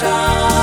show.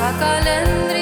Sakalandri